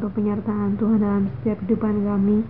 penyertaan Tuhan dalam setiap kehidupan kami.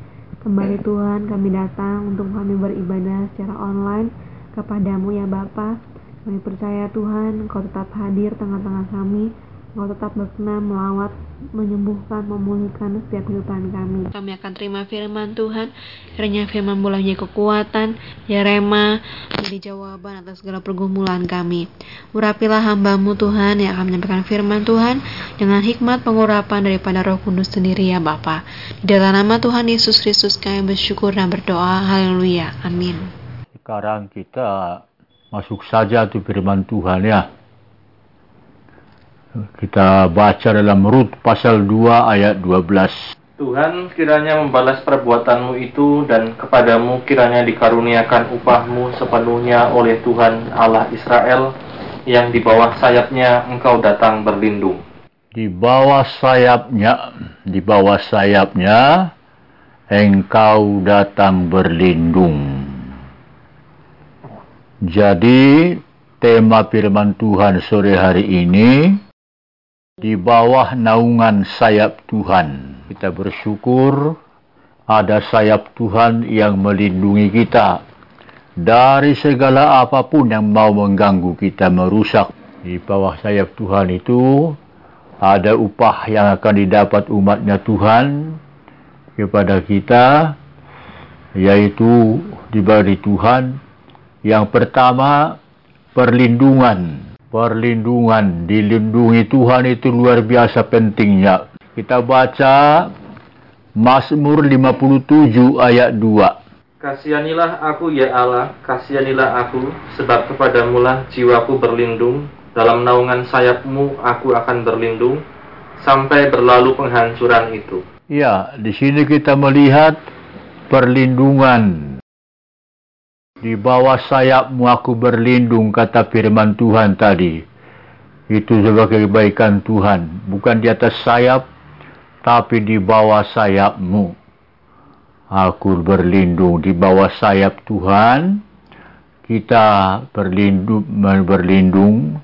Kembali Tuhan, kami datang untuk kami beribadah secara online kepadamu ya Bapa. Kami percaya Tuhan, Engkau tetap hadir tengah-tengah kami. Engkau tetap berkenan melawat, menyembuhkan, memulihkan setiap kehidupan kami. Kami akan terima firman Tuhan, kiranya firman boleh kekuatan, ya rema, menjadi jawaban atas segala pergumulan kami. Urapilah hambamu Tuhan yang akan menyampaikan firman Tuhan dengan hikmat pengurapan daripada roh kudus sendiri ya Bapa. Di dalam nama Tuhan Yesus Kristus kami bersyukur dan berdoa. Haleluya. Amin. Sekarang kita masuk saja tu firman Tuhan ya. Kita baca dalam Rut pasal 2 ayat 12. Tuhan kiranya membalas perbuatanmu itu dan kepadamu kiranya dikaruniakan upahmu sepenuhnya oleh Tuhan Allah Israel yang di bawah sayapnya engkau datang berlindung. Di bawah sayapnya, di bawah sayapnya engkau datang berlindung. Jadi tema firman Tuhan sore hari ini di bawah naungan sayap Tuhan. Kita bersyukur ada sayap Tuhan yang melindungi kita dari segala apa pun yang mau mengganggu kita, merusak. Di bawah sayap Tuhan itu ada upah yang akan didapat umatnya Tuhan kepada kita, yaitu diberi Tuhan. Yang pertama, perlindungan perlindungan, dilindungi Tuhan itu luar biasa pentingnya. Kita baca Mazmur 57 ayat 2. Kasihanilah aku ya Allah, kasihanilah aku, sebab kepadamu lah jiwaku berlindung, dalam naungan sayapmu aku akan berlindung, sampai berlalu penghancuran itu. Ya, di sini kita melihat perlindungan di bawah sayapmu aku berlindung, kata firman Tuhan tadi. Itu sebagai kebaikan Tuhan. Bukan di atas sayap, tapi di bawah sayapmu. Aku berlindung di bawah sayap Tuhan. Kita berlindung, berlindung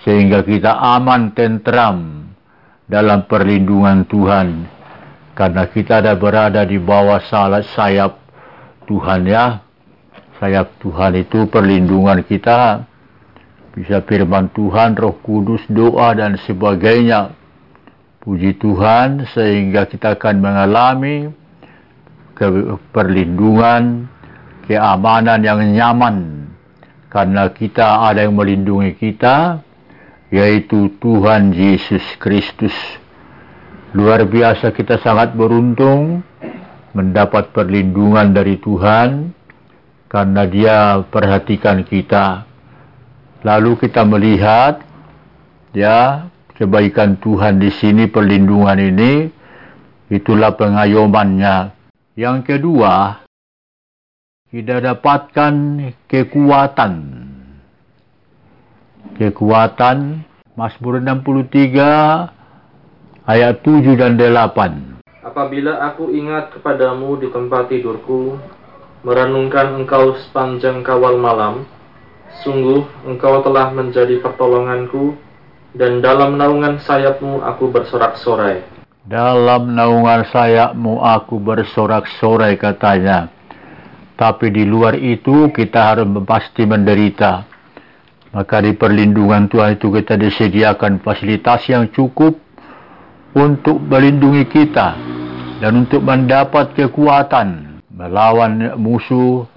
sehingga kita aman tentram dalam perlindungan Tuhan. Karena kita ada berada di bawah sayap Tuhan ya sayap Tuhan itu perlindungan kita. Bisa firman Tuhan, roh kudus, doa dan sebagainya. Puji Tuhan sehingga kita akan mengalami perlindungan, keamanan yang nyaman. Karena kita ada yang melindungi kita, yaitu Tuhan Yesus Kristus. Luar biasa kita sangat beruntung mendapat perlindungan dari Tuhan karena dia perhatikan kita. Lalu kita melihat ya kebaikan Tuhan di sini perlindungan ini itulah pengayomannya. Yang kedua, kita dapatkan kekuatan. Kekuatan Mazmur 63 ayat 7 dan 8. Apabila aku ingat kepadamu di tempat tidurku, merenungkan engkau sepanjang kawal malam, sungguh engkau telah menjadi pertolonganku, dan dalam naungan sayapmu aku bersorak-sorai. Dalam naungan sayapmu aku bersorak-sorai katanya. Tapi di luar itu kita harus pasti menderita. Maka di perlindungan Tuhan itu kita disediakan fasilitas yang cukup untuk melindungi kita dan untuk mendapat kekuatan melawan musuh,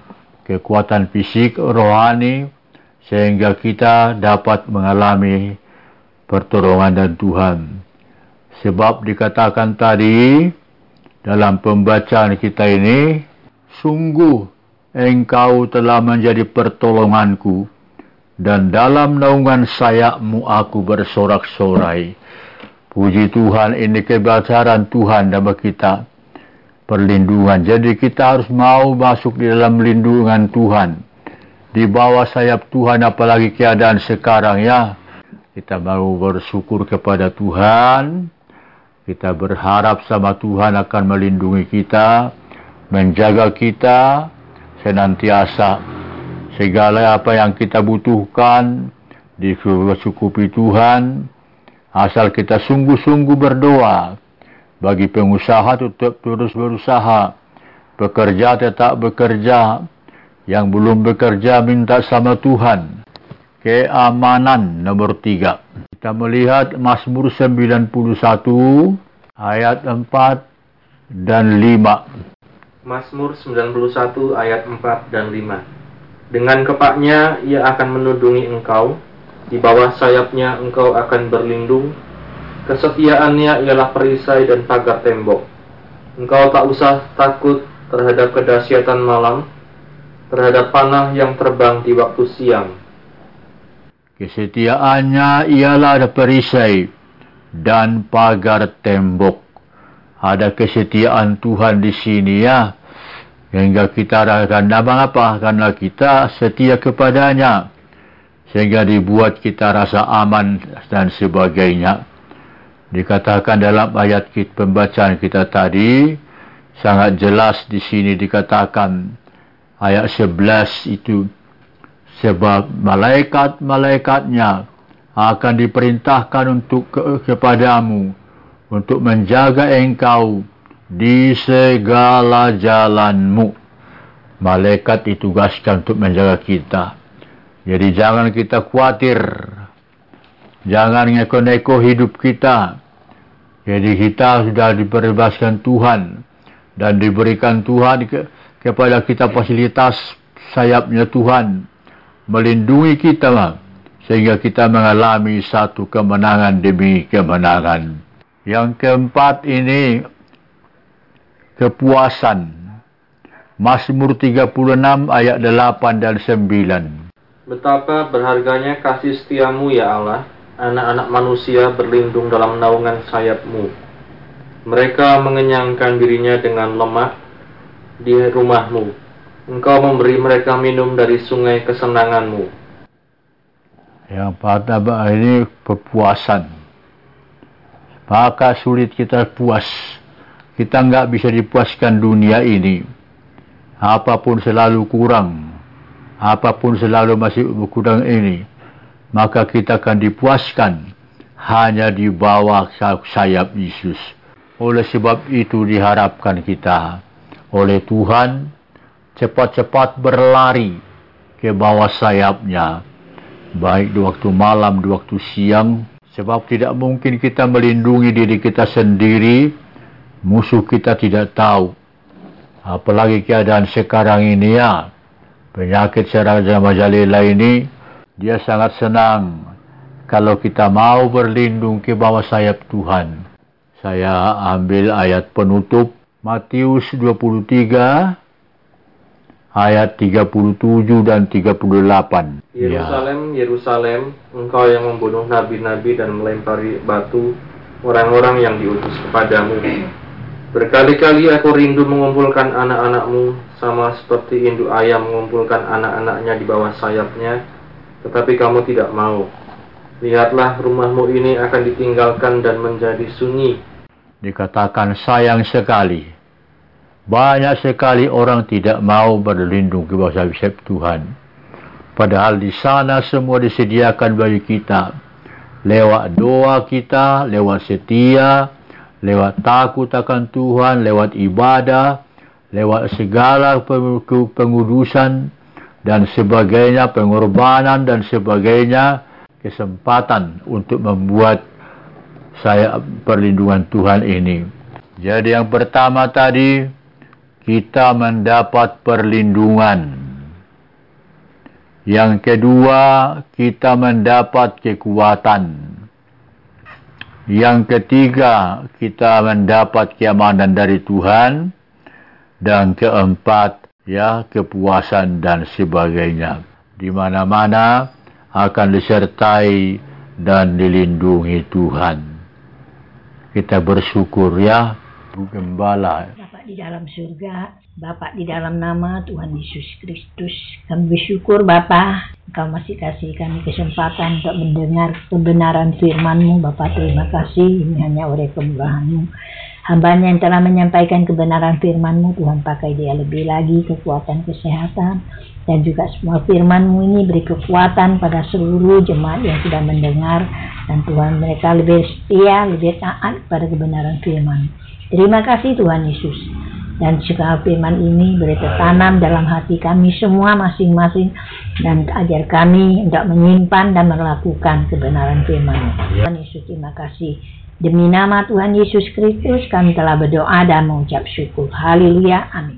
kekuatan fisik, rohani, sehingga kita dapat mengalami pertolongan dan Tuhan. Sebab dikatakan tadi dalam pembacaan kita ini, sungguh engkau telah menjadi pertolonganku dan dalam naungan sayapmu aku bersorak-sorai. Puji Tuhan ini kebesaran Tuhan dalam kita perlindungan. Jadi kita harus mau masuk di dalam lindungan Tuhan. Di bawah sayap Tuhan apalagi keadaan sekarang ya. Kita mau bersyukur kepada Tuhan. Kita berharap sama Tuhan akan melindungi kita. Menjaga kita senantiasa. Segala apa yang kita butuhkan dicukupi Tuhan. Asal kita sungguh-sungguh berdoa bagi pengusaha tetap terus berusaha, bekerja tetap bekerja, yang belum bekerja minta sama Tuhan. Keamanan nomor tiga. Kita melihat Mazmur 91 ayat 4 dan 5. Mazmur 91 ayat 4 dan 5. Dengan kepaknya ia akan menudungi engkau, di bawah sayapnya engkau akan berlindung, kesetiaannya ialah perisai dan pagar tembok. Engkau tak usah takut terhadap kedahsyatan malam, terhadap panah yang terbang di waktu siang, Kesetiaannya ialah perisai dan pagar tembok. Ada kesetiaan Tuhan di sini ya. Sehingga kita akan nama apa? Karena kita setia kepadanya. Sehingga dibuat kita rasa aman dan sebagainya. Dikatakan dalam ayat kita, pembacaan kita tadi, sangat jelas di sini dikatakan ayat 11 itu sebab malaikat-malaikatnya akan diperintahkan untuk ke kepadamu untuk menjaga engkau di segala jalanmu. Malaikat ditugaskan untuk menjaga kita. Jadi jangan kita khawatir. Jangan neko-neko hidup kita. Jadi kita sudah diperbebaskan Tuhan dan diberikan Tuhan ke, kepada kita fasilitas sayapnya Tuhan melindungi kita sehingga kita mengalami satu kemenangan demi kemenangan. Yang keempat ini kepuasan. Mazmur 36 ayat 8 dan 9. Betapa berharganya kasih setiamu ya Allah, anak-anak manusia berlindung dalam naungan sayapmu. Mereka mengenyangkan dirinya dengan lemak di rumahmu Engkau memberi mereka minum dari sungai kesenanganmu. Yang pertama ini kepuasan. Maka sulit kita puas. Kita enggak bisa dipuaskan dunia ini. Apa pun selalu kurang. Apa pun selalu masih kurang ini. Maka kita akan dipuaskan hanya di bawah sayap Yesus. Oleh sebab itu diharapkan kita oleh Tuhan cepat-cepat berlari ke bawah sayapnya, baik di waktu malam, di waktu siang, sebab tidak mungkin kita melindungi diri kita sendiri, musuh kita tidak tahu. Apalagi keadaan sekarang ini ya, penyakit serang majalela ini, dia sangat senang kalau kita mau berlindung ke bawah sayap Tuhan. Saya ambil ayat penutup Matius 23 ayat 37 dan 38. Yerusalem. Yerusalem, engkau yang membunuh nabi-nabi dan melempari batu orang-orang yang diutus kepadamu. Berkali-kali aku rindu mengumpulkan anak-anakmu sama seperti induk ayam mengumpulkan anak-anaknya di bawah sayapnya, tetapi kamu tidak mau. Lihatlah rumahmu ini akan ditinggalkan dan menjadi sunyi. Dikatakan sayang sekali banyak sekali orang tidak mau berlindung ke bawah sayap Tuhan. Padahal di sana semua disediakan bagi kita. Lewat doa kita, lewat setia, lewat takut akan Tuhan, lewat ibadah, lewat segala pengudusan dan sebagainya, pengorbanan dan sebagainya, kesempatan untuk membuat saya perlindungan Tuhan ini. Jadi yang pertama tadi, kita mendapat perlindungan. Yang kedua, kita mendapat kekuatan. Yang ketiga, kita mendapat keamanan dari Tuhan. Dan keempat, ya, kepuasan dan sebagainya. Di mana-mana akan disertai dan dilindungi Tuhan. Kita bersyukur ya, Bu Gembala di dalam surga, Bapak di dalam nama Tuhan Yesus Kristus. Kami bersyukur Bapak, Engkau masih kasih kami kesempatan untuk mendengar kebenaran firman-Mu. Bapak terima kasih, ini hanya oleh kemurahan-Mu. Hambanya yang telah menyampaikan kebenaran firman-Mu, Tuhan pakai dia lebih lagi kekuatan kesehatan, dan juga semua firman-Mu ini beri kekuatan pada seluruh jemaat yang sudah mendengar, dan Tuhan mereka lebih setia, lebih taat pada kebenaran firman. Terima kasih Tuhan Yesus. Dan segala firman ini beri tertanam dalam hati kami semua masing-masing dan ajar kami untuk menyimpan dan melakukan kebenaran firman. Ya. Tuhan Yesus, terima kasih. Demi nama Tuhan Yesus Kristus kami telah berdoa dan mengucap syukur. Haleluya. Amin.